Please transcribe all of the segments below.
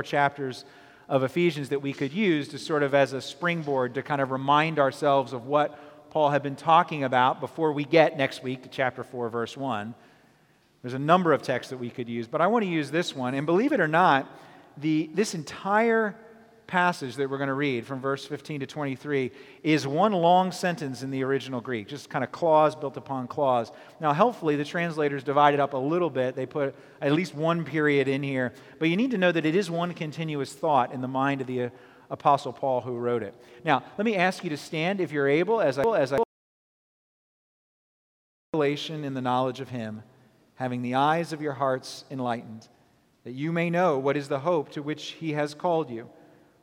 four chapters of Ephesians that we could use to sort of as a springboard to kind of remind ourselves of what Paul had been talking about before we get next week to chapter 4, verse 1. There's a number of texts that we could use, but I want to use this one. And believe it or not, the, this entire passage that we're going to read from verse 15 to 23 is one long sentence in the original Greek, just kind of clause built upon clause. Now, helpfully, the translators divided up a little bit. They put at least one period in here. But you need to know that it is one continuous thought in the mind of the uh, Apostle Paul who wrote it. Now, let me ask you to stand if you're able as I, as I revelation in the knowledge of him, having the eyes of your hearts enlightened, that you may know what is the hope to which he has called you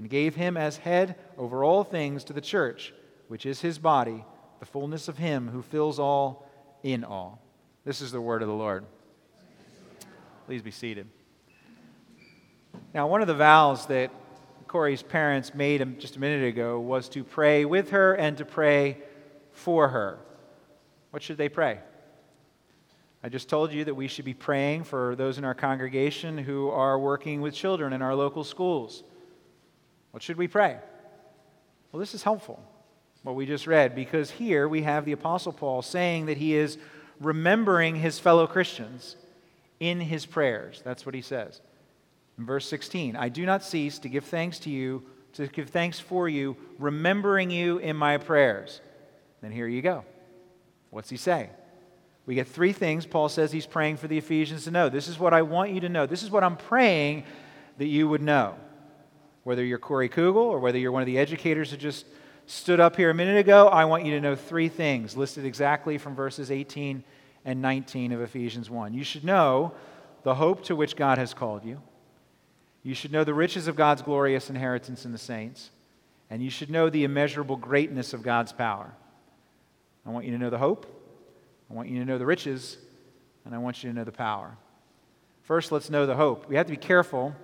and gave him as head over all things to the church, which is his body, the fullness of him who fills all in all. This is the word of the Lord. Please be seated. Now, one of the vows that Corey's parents made just a minute ago was to pray with her and to pray for her. What should they pray? I just told you that we should be praying for those in our congregation who are working with children in our local schools. What should we pray? Well, this is helpful, what we just read, because here we have the Apostle Paul saying that he is remembering his fellow Christians in his prayers. That's what he says. In verse 16, I do not cease to give thanks to you, to give thanks for you, remembering you in my prayers. Then here you go. What's he say? We get three things Paul says he's praying for the Ephesians to know. This is what I want you to know. This is what I'm praying that you would know. Whether you're Corey Kugel or whether you're one of the educators who just stood up here a minute ago, I want you to know three things listed exactly from verses 18 and 19 of Ephesians 1. You should know the hope to which God has called you. You should know the riches of God's glorious inheritance in the saints. And you should know the immeasurable greatness of God's power. I want you to know the hope. I want you to know the riches. And I want you to know the power. First, let's know the hope. We have to be careful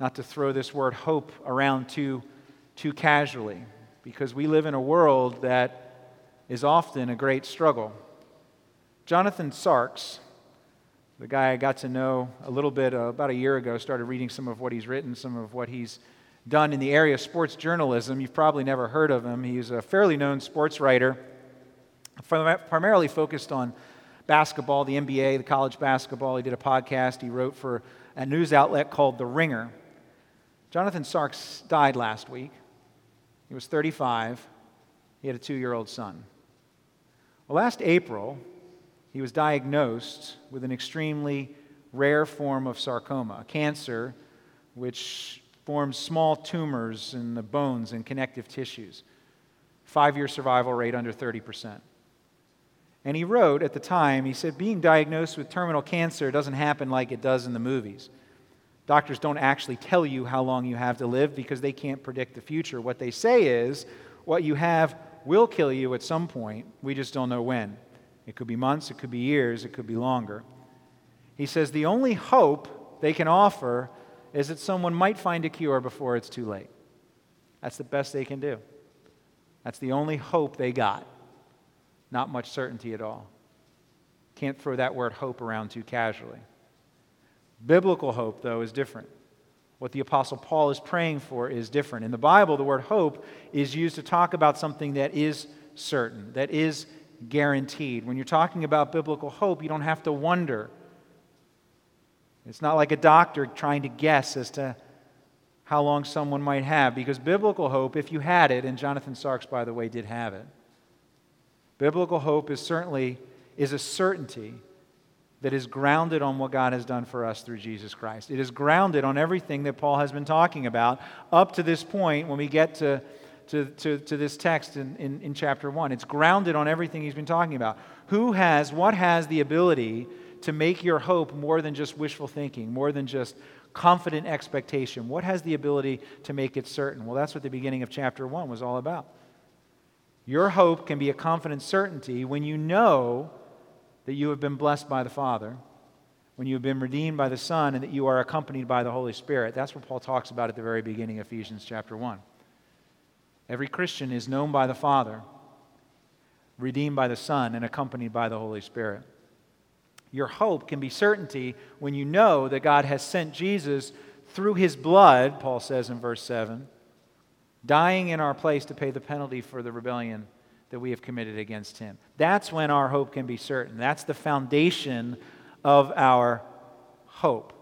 not to throw this word hope around too, too casually, because we live in a world that is often a great struggle. Jonathan Tjarks, the guy I got to know a little bit uh, about a year ago, started reading some of what he's written, some of what he's done in the area of sports journalism. You've probably never heard of him. He's a fairly known sports writer, primarily focused on basketball, the NBA, the college basketball. He did a podcast he wrote for a news outlet called The Ringer. Jonathan Tjarks died last week. He was 35. He had a two year old son. Well, last April, he was diagnosed with an extremely rare form of sarcoma, a cancer which forms small tumors in the bones and connective tissues. Five year survival rate under 30%. And he wrote at the time, he said, being diagnosed with terminal cancer doesn't happen like it does in the movies. Doctors don't actually tell you how long you have to live because they can't predict the future. What they say is what you have will kill you at some point. We just don't know when. It could be months, it could be years, it could be longer. He says the only hope they can offer is that someone might find a cure before it's too late. That's the best they can do. That's the only hope they got. Not much certainty at all. Can't throw that word hope around too casually. Biblical hope, though, is different. What the Apostle Paul is praying for is different. In the Bible, the word hope is used to talk about something that is certain, that is guaranteed. When you're talking about biblical hope, you don't have to wonder. It's not like a doctor trying to guess as to how long someone might have, because biblical hope, if you had it, and Jonathan Tjarks, by the way, did have it, biblical hope is certainly is a certainty that is grounded on what God has done for us through Jesus Christ. It is grounded on everything that Paul has been talking about up to this point when we get to, to, to, to this text in, in, in chapter 1. It's grounded on everything he's been talking about. Who has, what has the ability to make your hope more than just wishful thinking, more than just confident expectation? What has the ability to make it certain? Well, that's what the beginning of chapter 1 was all about. Your hope can be a confident certainty when you know that you have been blessed by the Father, when you have been redeemed by the Son, and that you are accompanied by the Holy Spirit. That's what Paul talks about at the very beginning of Ephesians chapter 1. Every Christian is known by the Father, redeemed by the Son, and accompanied by the Holy Spirit. Your hope can be certainty when you know that God has sent Jesus through his blood, Paul says in verse 7, dying in our place to pay the penalty for the rebellion that we have committed against him. That's when our hope can be certain. That's the foundation of our hope.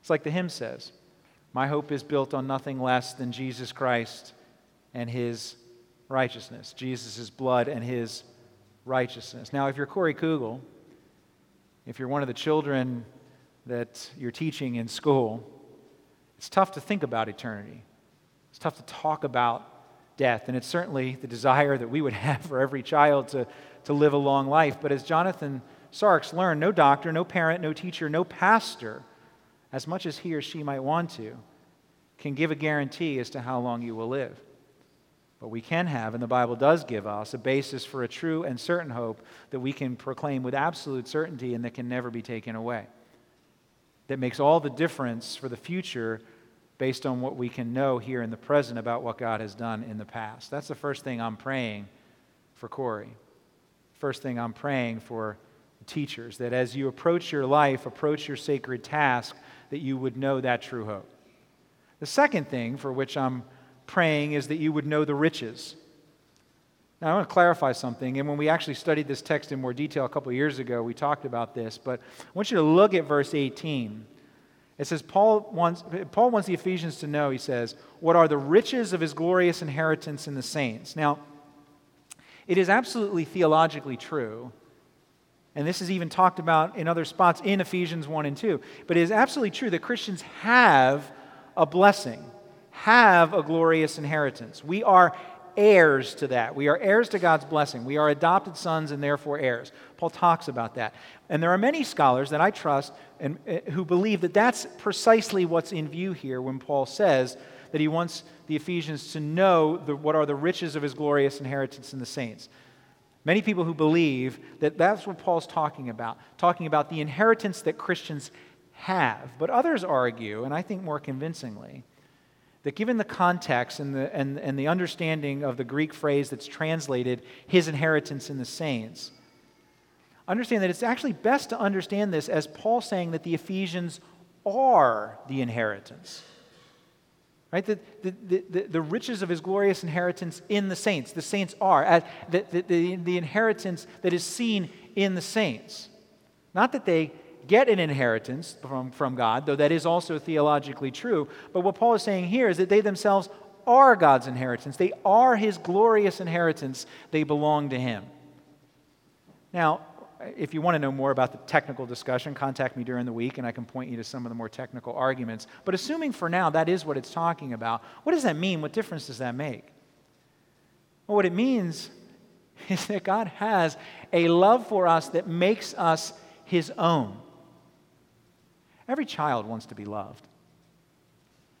It's like the hymn says My hope is built on nothing less than Jesus Christ and his righteousness, Jesus' blood and his righteousness. Now, if you're Corey Kugel, if you're one of the children that you're teaching in school, it's tough to think about eternity. It's tough to talk about death. And it's certainly the desire that we would have for every child to, to live a long life. But as Jonathan Tjarks learned, no doctor, no parent, no teacher, no pastor, as much as he or she might want to, can give a guarantee as to how long you will live. But we can have, and the Bible does give us, a basis for a true and certain hope that we can proclaim with absolute certainty and that can never be taken away. That makes all the difference for the future based on what we can know here in the present about what God has done in the past. That's the first thing I'm praying for Corey. First thing I'm praying for teachers, that as you approach your life, approach your sacred task, that you would know that true hope. The second thing for which I'm praying is that you would know the riches. Now, I want to clarify something. And when we actually studied this text in more detail a couple years ago, we talked about this. But I want you to look at verse 18. It says, Paul wants, Paul wants the Ephesians to know, he says, what are the riches of his glorious inheritance in the saints. Now, it is absolutely theologically true, and this is even talked about in other spots in Ephesians 1 and 2, but it is absolutely true that Christians have a blessing have a glorious inheritance. We are heirs to that. We are heirs to God's blessing. We are adopted sons and therefore heirs. Paul talks about that. And there are many scholars that I trust and, uh, who believe that that's precisely what's in view here when Paul says that he wants the Ephesians to know the, what are the riches of his glorious inheritance in the saints. Many people who believe that that's what Paul's talking about, talking about the inheritance that Christians have. But others argue, and I think more convincingly, that given the context and the, and, and the understanding of the Greek phrase that's translated, his inheritance in the saints, understand that it's actually best to understand this as Paul saying that the Ephesians are the inheritance. Right? The, the, the, the riches of his glorious inheritance in the saints. The saints are. The, the, the, the inheritance that is seen in the saints. Not that they get an inheritance from, from God, though that is also theologically true. But what Paul is saying here is that they themselves are God's inheritance. They are his glorious inheritance. They belong to him. Now, if you want to know more about the technical discussion, contact me during the week and I can point you to some of the more technical arguments. But assuming for now that is what it's talking about, what does that mean? What difference does that make? Well, what it means is that God has a love for us that makes us his own. Every child wants to be loved.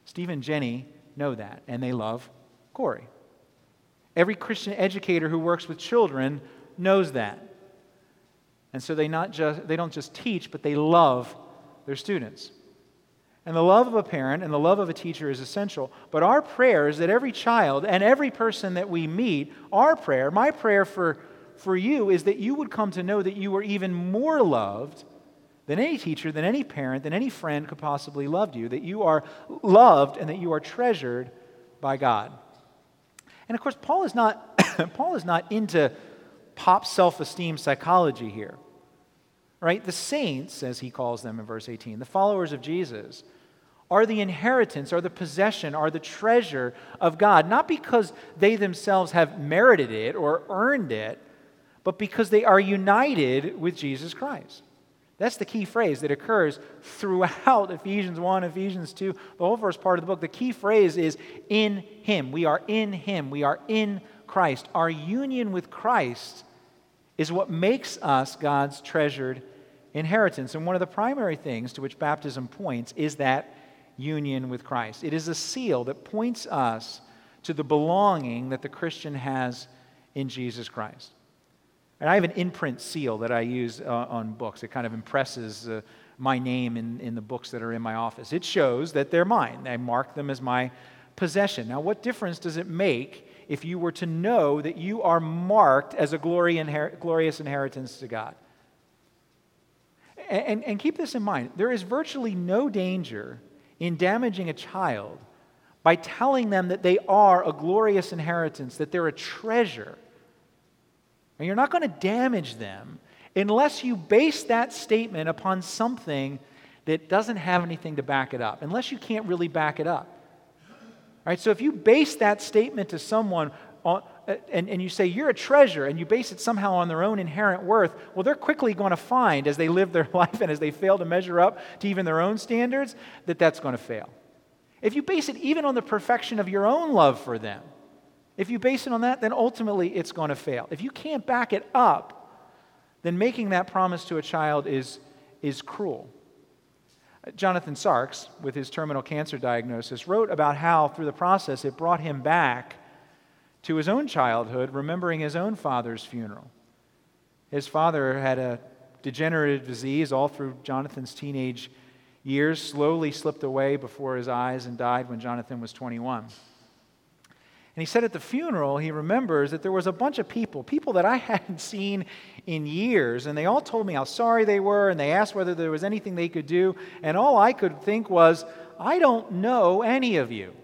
Steve and Jenny know that, and they love Corey. Every Christian educator who works with children knows that. And so they, not just, they don't just teach, but they love their students. And the love of a parent and the love of a teacher is essential. But our prayer is that every child and every person that we meet, our prayer, my prayer for, for you, is that you would come to know that you are even more loved than any teacher, than any parent, than any friend could possibly love you, that you are loved and that you are treasured by God. And of course, Paul is not, Paul is not into pop self esteem psychology here. Right? The saints, as he calls them in verse 18, the followers of Jesus, are the inheritance, are the possession, are the treasure of God, not because they themselves have merited it or earned it, but because they are united with Jesus Christ. That's the key phrase that occurs throughout Ephesians 1, Ephesians 2, the whole first part of the book. The key phrase is in Him. We are in Him. We are in Christ. Our union with Christ is what makes us God's treasured inheritance. And one of the primary things to which baptism points is that union with Christ. It is a seal that points us to the belonging that the Christian has in Jesus Christ. And I have an imprint seal that I use uh, on books. It kind of impresses uh, my name in, in the books that are in my office. It shows that they're mine. I mark them as my possession. Now, what difference does it make if you were to know that you are marked as a glory inher- glorious inheritance to God? And, and, and keep this in mind there is virtually no danger in damaging a child by telling them that they are a glorious inheritance, that they're a treasure and you're not going to damage them unless you base that statement upon something that doesn't have anything to back it up, unless you can't really back it up. Right, so if you base that statement to someone on, uh, and, and you say you're a treasure and you base it somehow on their own inherent worth, well, they're quickly going to find as they live their life and as they fail to measure up to even their own standards that that's going to fail. If you base it even on the perfection of your own love for them, if you base it on that, then ultimately it's going to fail. If you can't back it up, then making that promise to a child is, is cruel. Jonathan Tjarks, with his terminal cancer diagnosis, wrote about how, through the process, it brought him back to his own childhood, remembering his own father's funeral. His father had a degenerative disease all through Jonathan's teenage years, slowly slipped away before his eyes, and died when Jonathan was 21. And he said at the funeral, he remembers that there was a bunch of people, people that I hadn't seen in years, and they all told me how sorry they were, and they asked whether there was anything they could do. And all I could think was, I don't know any of you.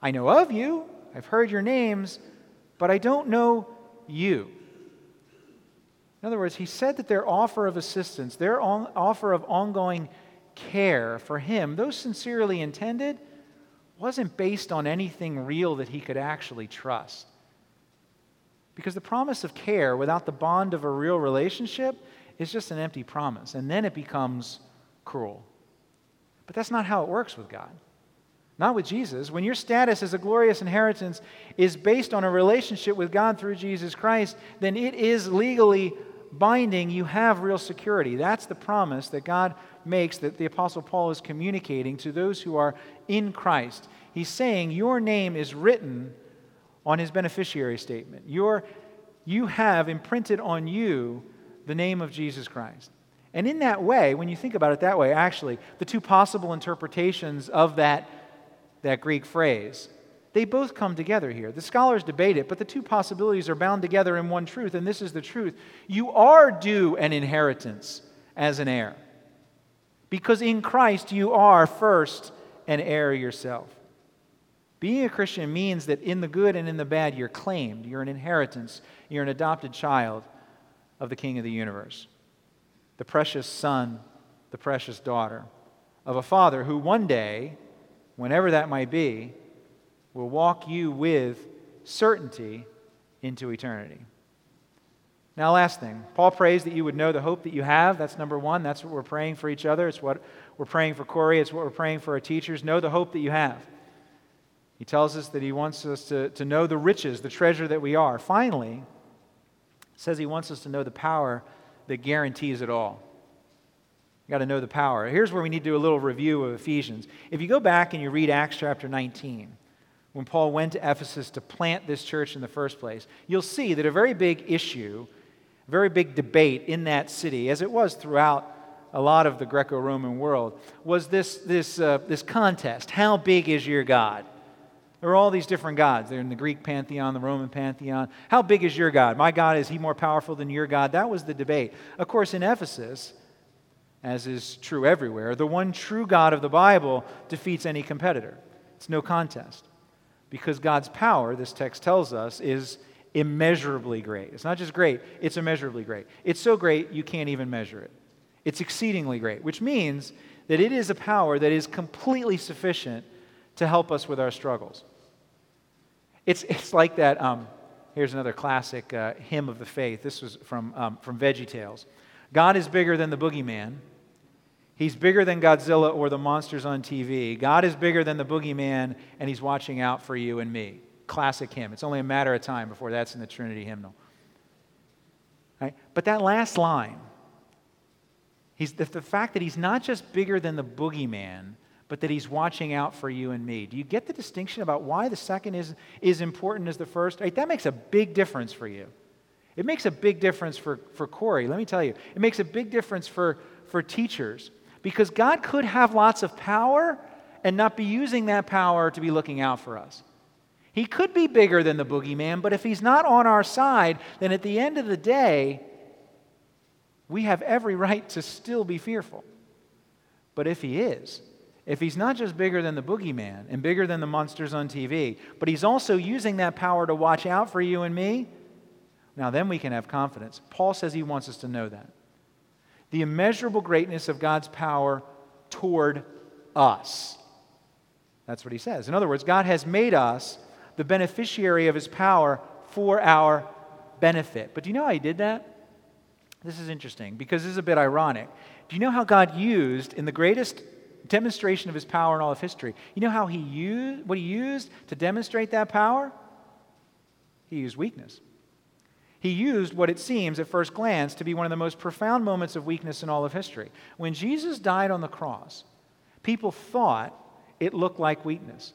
I know of you, I've heard your names, but I don't know you. In other words, he said that their offer of assistance, their offer of ongoing care for him, those sincerely intended, wasn't based on anything real that he could actually trust. Because the promise of care without the bond of a real relationship is just an empty promise, and then it becomes cruel. But that's not how it works with God. Not with Jesus. When your status as a glorious inheritance is based on a relationship with God through Jesus Christ, then it is legally binding. You have real security. That's the promise that God makes that the Apostle Paul is communicating to those who are in Christ. He's saying, Your name is written on his beneficiary statement. Your, you have imprinted on you the name of Jesus Christ. And in that way, when you think about it that way, actually, the two possible interpretations of that, that Greek phrase, they both come together here. The scholars debate it, but the two possibilities are bound together in one truth, and this is the truth. You are due an inheritance as an heir. Because in Christ you are first an heir yourself. Being a Christian means that in the good and in the bad, you're claimed, you're an inheritance, you're an adopted child of the King of the universe, the precious son, the precious daughter of a father who one day, whenever that might be, will walk you with certainty into eternity. Now, last thing, Paul prays that you would know the hope that you have. That's number one. That's what we're praying for each other. It's what we're praying for Corey. It's what we're praying for our teachers. Know the hope that you have. He tells us that he wants us to, to know the riches, the treasure that we are. Finally, says he wants us to know the power that guarantees it all. You got to know the power. Here's where we need to do a little review of Ephesians. If you go back and you read Acts chapter 19, when Paul went to Ephesus to plant this church in the first place, you'll see that a very big issue a very big debate in that city, as it was throughout a lot of the Greco Roman world, was this, this, uh, this contest. How big is your God? There are all these different gods. They're in the Greek pantheon, the Roman pantheon. How big is your God? My God, is he more powerful than your God? That was the debate. Of course, in Ephesus, as is true everywhere, the one true God of the Bible defeats any competitor. It's no contest. Because God's power, this text tells us, is immeasurably great. It's not just great, it's immeasurably great. It's so great you can't even measure it. It's exceedingly great, which means that it is a power that is completely sufficient to help us with our struggles. It's, it's like that. Um, here's another classic uh, hymn of the faith. This was from, um, from Veggie Tales. God is bigger than the boogeyman. He's bigger than Godzilla or the monsters on TV. God is bigger than the boogeyman, and He's watching out for you and me classic hymn. It's only a matter of time before that's in the Trinity hymnal. Right? But that last line, he's, the, the fact that he's not just bigger than the boogeyman, but that he's watching out for you and me. Do you get the distinction about why the second is, is important as the first? Right, that makes a big difference for you. It makes a big difference for, for Corey. Let me tell you, it makes a big difference for, for teachers because God could have lots of power and not be using that power to be looking out for us. He could be bigger than the boogeyman, but if he's not on our side, then at the end of the day, we have every right to still be fearful. But if he is, if he's not just bigger than the boogeyman and bigger than the monsters on TV, but he's also using that power to watch out for you and me, now then we can have confidence. Paul says he wants us to know that. The immeasurable greatness of God's power toward us. That's what he says. In other words, God has made us the beneficiary of his power for our benefit. But do you know how he did that? This is interesting because this is a bit ironic. Do you know how God used in the greatest demonstration of his power in all of history? You know how he used what he used to demonstrate that power? He used weakness. He used what it seems at first glance to be one of the most profound moments of weakness in all of history. When Jesus died on the cross, people thought it looked like weakness.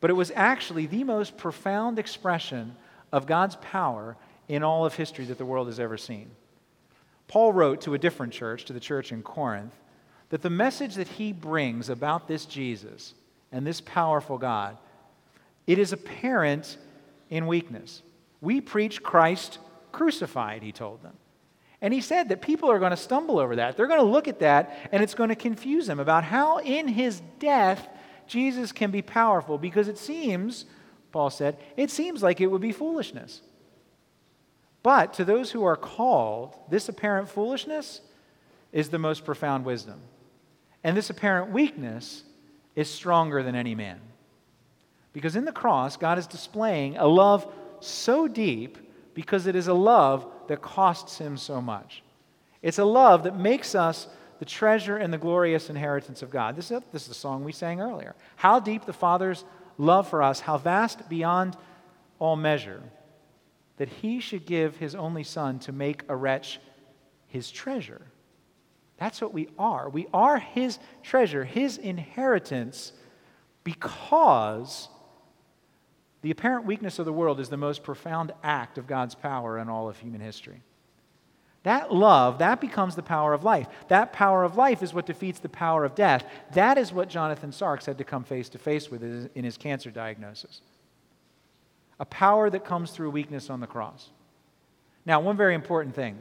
But it was actually the most profound expression of God's power in all of history that the world has ever seen. Paul wrote to a different church, to the church in Corinth, that the message that he brings about this Jesus and this powerful God, it is apparent in weakness. We preach Christ crucified, he told them. And he said that people are going to stumble over that. They're going to look at that and it's going to confuse them about how in his death Jesus can be powerful because it seems, Paul said, it seems like it would be foolishness. But to those who are called, this apparent foolishness is the most profound wisdom. And this apparent weakness is stronger than any man. Because in the cross, God is displaying a love so deep because it is a love that costs him so much. It's a love that makes us the treasure and the glorious inheritance of God. This is, this is the song we sang earlier. How deep the Father's love for us, how vast beyond all measure, that he should give his only Son to make a wretch his treasure. That's what we are. We are his treasure, his inheritance, because the apparent weakness of the world is the most profound act of God's power in all of human history. That love, that becomes the power of life. That power of life is what defeats the power of death. That is what Jonathan Tjarks had to come face to face with in his cancer diagnosis. A power that comes through weakness on the cross. Now, one very important thing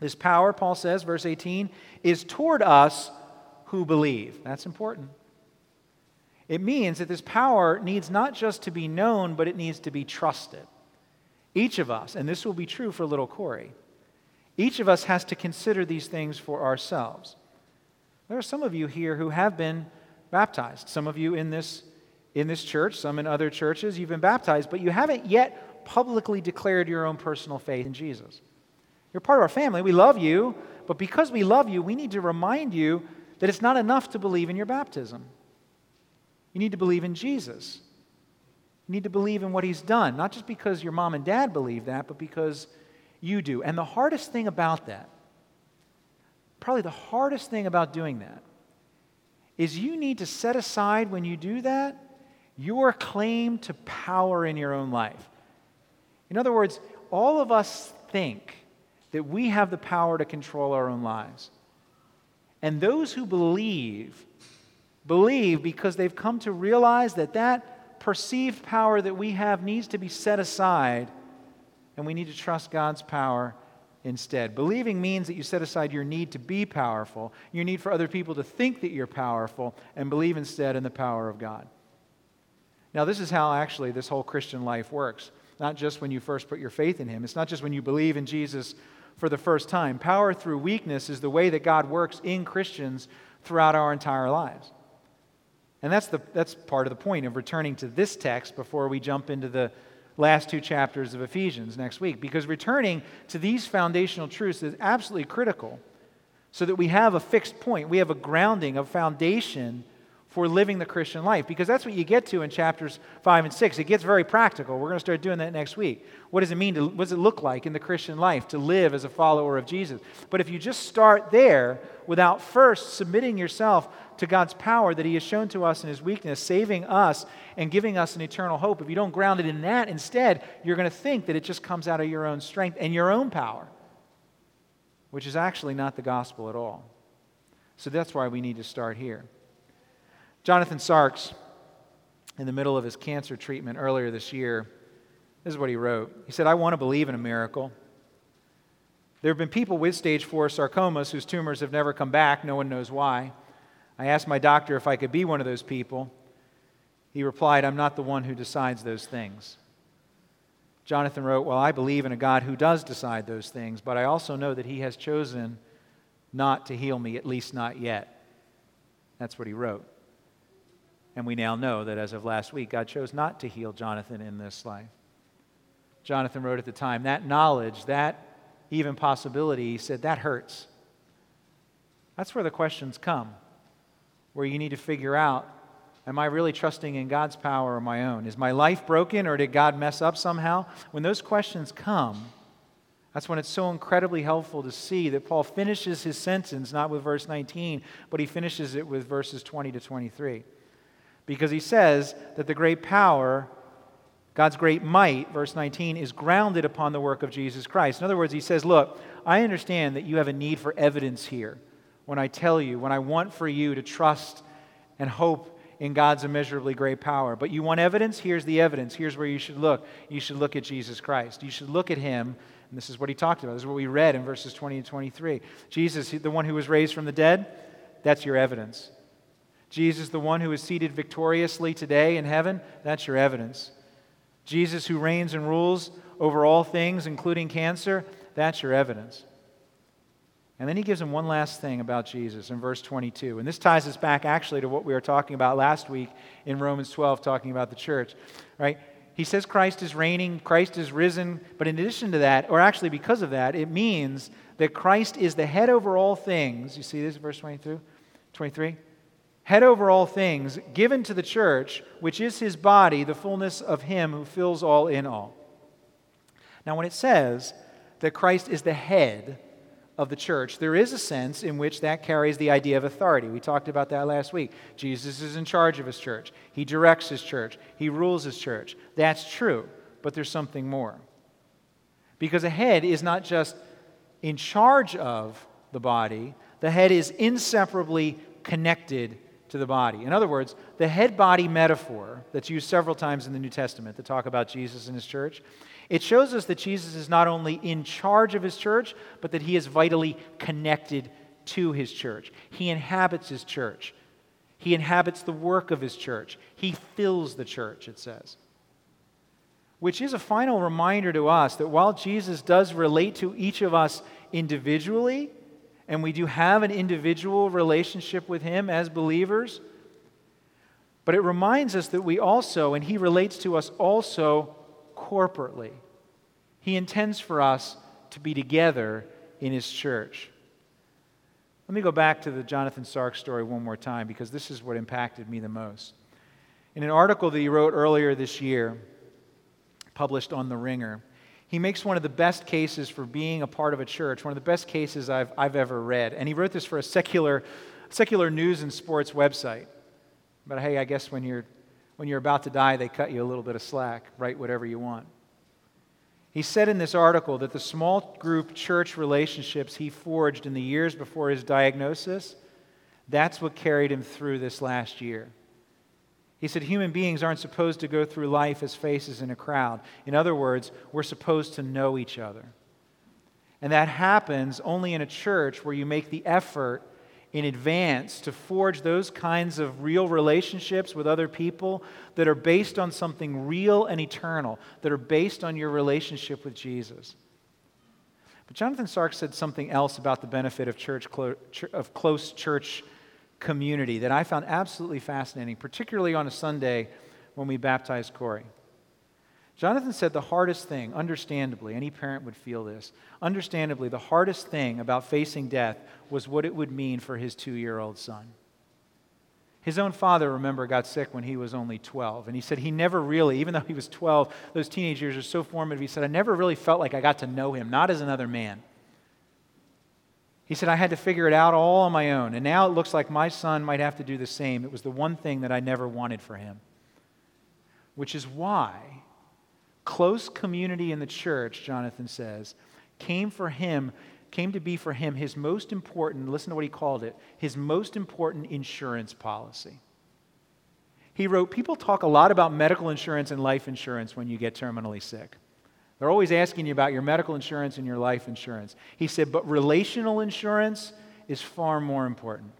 this power, Paul says, verse 18, is toward us who believe. That's important. It means that this power needs not just to be known, but it needs to be trusted. Each of us, and this will be true for little Corey, each of us has to consider these things for ourselves. There are some of you here who have been baptized. Some of you in this, in this church, some in other churches, you've been baptized, but you haven't yet publicly declared your own personal faith in Jesus. You're part of our family. We love you, but because we love you, we need to remind you that it's not enough to believe in your baptism. You need to believe in Jesus. You need to believe in what he's done, not just because your mom and dad believe that, but because you do. And the hardest thing about that, probably the hardest thing about doing that, is you need to set aside when you do that your claim to power in your own life. In other words, all of us think that we have the power to control our own lives. And those who believe, believe because they've come to realize that that perceived power that we have needs to be set aside and we need to trust God's power instead. Believing means that you set aside your need to be powerful, your need for other people to think that you're powerful, and believe instead in the power of God. Now, this is how actually this whole Christian life works. Not just when you first put your faith in Him, it's not just when you believe in Jesus for the first time. Power through weakness is the way that God works in Christians throughout our entire lives. And that's, the, that's part of the point of returning to this text before we jump into the last two chapters of Ephesians next week, because returning to these foundational truths is absolutely critical so that we have a fixed point, we have a grounding, a foundation for living the Christian life because that's what you get to in chapters 5 and 6. It gets very practical. We're going to start doing that next week. What does it mean to what does it look like in the Christian life to live as a follower of Jesus? But if you just start there without first submitting yourself to God's power that he has shown to us in his weakness, saving us and giving us an eternal hope, if you don't ground it in that instead, you're going to think that it just comes out of your own strength and your own power, which is actually not the gospel at all. So that's why we need to start here. Jonathan Tjarks, in the middle of his cancer treatment earlier this year, this is what he wrote. He said, I want to believe in a miracle. There have been people with stage 4 sarcomas whose tumors have never come back. No one knows why. I asked my doctor if I could be one of those people. He replied, I'm not the one who decides those things. Jonathan wrote, Well, I believe in a God who does decide those things, but I also know that he has chosen not to heal me, at least not yet. That's what he wrote. And we now know that as of last week, God chose not to heal Jonathan in this life. Jonathan wrote at the time, that knowledge, that even possibility, he said, that hurts. That's where the questions come, where you need to figure out Am I really trusting in God's power or my own? Is my life broken or did God mess up somehow? When those questions come, that's when it's so incredibly helpful to see that Paul finishes his sentence not with verse 19, but he finishes it with verses 20 to 23 because he says that the great power, God's great might, verse 19, is grounded upon the work of Jesus Christ. In other words, he says, Look, I understand that you have a need for evidence here when I tell you, when I want for you to trust and hope in God's immeasurably great power. But you want evidence? Here's the evidence. Here's where you should look. You should look at Jesus Christ. You should look at him. And this is what he talked about. This is what we read in verses 20 and 23. Jesus, the one who was raised from the dead, that's your evidence. Jesus, the one who is seated victoriously today in heaven, that's your evidence. Jesus, who reigns and rules over all things, including cancer, that's your evidence. And then he gives him one last thing about Jesus in verse 22. And this ties us back actually to what we were talking about last week in Romans 12, talking about the church. Right? He says Christ is reigning, Christ is risen, but in addition to that, or actually because of that, it means that Christ is the head over all things. You see this, in verse 22, 23? Head over all things, given to the church, which is his body, the fullness of him who fills all in all. Now, when it says that Christ is the head of the church, there is a sense in which that carries the idea of authority. We talked about that last week. Jesus is in charge of his church, he directs his church, he rules his church. That's true, but there's something more. Because a head is not just in charge of the body, the head is inseparably connected to the body. In other words, the head body metaphor that's used several times in the New Testament to talk about Jesus and his church, it shows us that Jesus is not only in charge of his church, but that he is vitally connected to his church. He inhabits his church. He inhabits the work of his church. He fills the church, it says. Which is a final reminder to us that while Jesus does relate to each of us individually, and we do have an individual relationship with Him as believers. But it reminds us that we also, and He relates to us also corporately. He intends for us to be together in His church. Let me go back to the Jonathan Tjarks story one more time because this is what impacted me the most. In an article that he wrote earlier this year, published on The Ringer, he makes one of the best cases for being a part of a church, one of the best cases I've, I've ever read. And he wrote this for a secular, secular news and sports website. But hey, I guess when you're, when you're about to die, they cut you a little bit of slack. Write whatever you want. He said in this article that the small group church relationships he forged in the years before his diagnosis, that's what carried him through this last year. He said human beings aren't supposed to go through life as faces in a crowd. In other words, we're supposed to know each other. And that happens only in a church where you make the effort in advance to forge those kinds of real relationships with other people that are based on something real and eternal, that are based on your relationship with Jesus. But Jonathan Tjarks said something else about the benefit of, church, of close church community that I found absolutely fascinating, particularly on a Sunday when we baptized Corey. Jonathan said the hardest thing, understandably, any parent would feel this, understandably, the hardest thing about facing death was what it would mean for his two year old son. His own father, remember, got sick when he was only 12. And he said he never really, even though he was 12, those teenage years are so formative, he said, I never really felt like I got to know him, not as another man. He said, I had to figure it out all on my own. And now it looks like my son might have to do the same. It was the one thing that I never wanted for him. Which is why close community in the church, Jonathan says, came for him came to be for him his most important, listen to what he called it, his most important insurance policy. He wrote, People talk a lot about medical insurance and life insurance when you get terminally sick. They're always asking you about your medical insurance and your life insurance. He said, But relational insurance is far more important.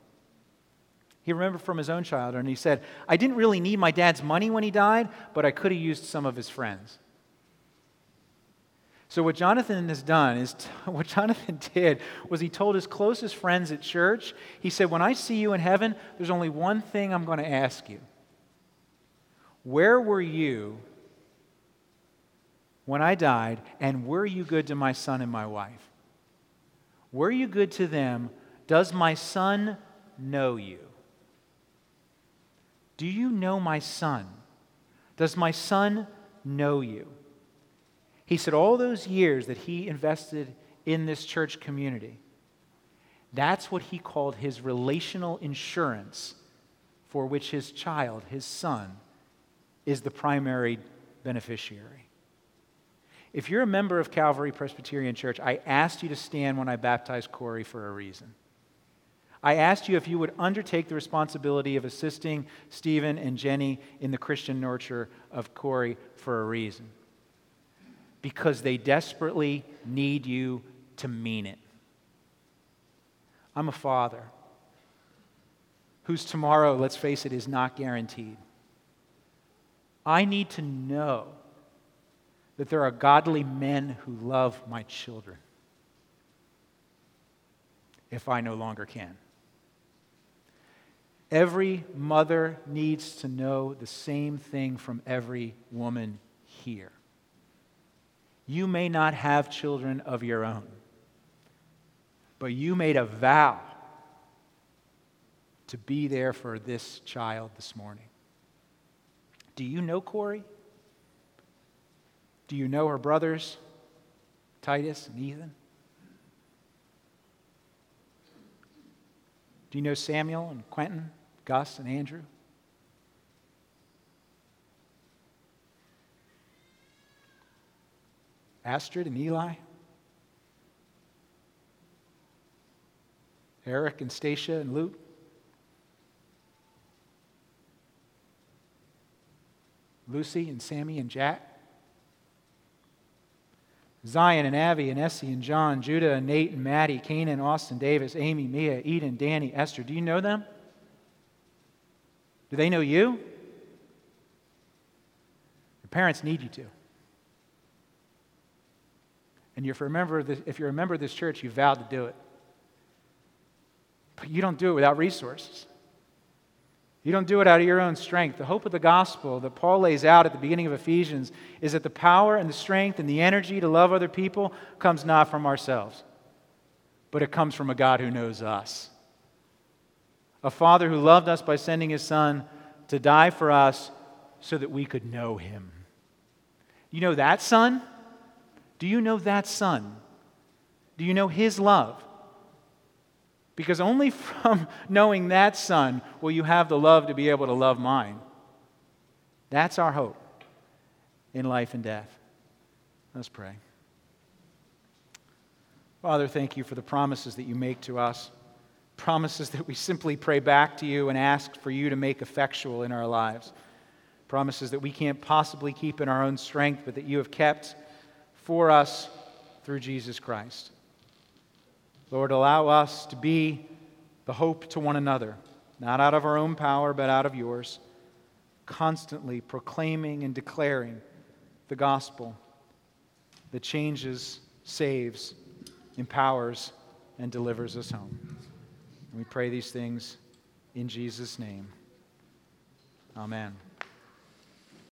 He remembered from his own childhood, and he said, I didn't really need my dad's money when he died, but I could have used some of his friends. So, what Jonathan has done is, what Jonathan did was he told his closest friends at church, he said, When I see you in heaven, there's only one thing I'm going to ask you. Where were you when I died, and were you good to my son and my wife? Were you good to them? Does my son know you? Do you know my son? Does my son know you? He said, all those years that he invested in this church community, that's what he called his relational insurance for which his child, his son, is the primary beneficiary. If you're a member of Calvary Presbyterian Church, I asked you to stand when I baptized Corey for a reason. I asked you if you would undertake the responsibility of assisting Stephen and Jenny in the Christian nurture of Corey for a reason because they desperately need you to mean it. I'm a father whose tomorrow, let's face it, is not guaranteed. I need to know that there are godly men who love my children if I no longer can. Every mother needs to know the same thing from every woman here. You may not have children of your own, but you made a vow to be there for this child this morning. Do you know Corey? Do you know her brothers, Titus and Ethan? Do you know Samuel and Quentin, Gus and Andrew? Astrid and Eli, Eric and Stacia and Luke. Lucy and Sammy and Jack. Zion and Abby and Essie and John, Judah and Nate and Maddie, Canaan, Austin, Davis, Amy, Mia, Eden, Danny, Esther. Do you know them? Do they know you? Your parents need you to. And if you're, a member of this, if you're a member of this church, you vowed to do it. But you don't do it without resources. You don't do it out of your own strength. The hope of the gospel that Paul lays out at the beginning of Ephesians is that the power and the strength and the energy to love other people comes not from ourselves, but it comes from a God who knows us. A Father who loved us by sending his Son to die for us so that we could know him. You know that Son? Do you know that Son? Do you know His love? Because only from knowing that Son will you have the love to be able to love mine. That's our hope in life and death. Let's pray. Father, thank you for the promises that you make to us, promises that we simply pray back to you and ask for you to make effectual in our lives, promises that we can't possibly keep in our own strength, but that you have kept for us through Jesus Christ. Lord, allow us to be the hope to one another, not out of our own power, but out of yours, constantly proclaiming and declaring the gospel that changes, saves, empowers, and delivers us home. And we pray these things in Jesus' name. Amen.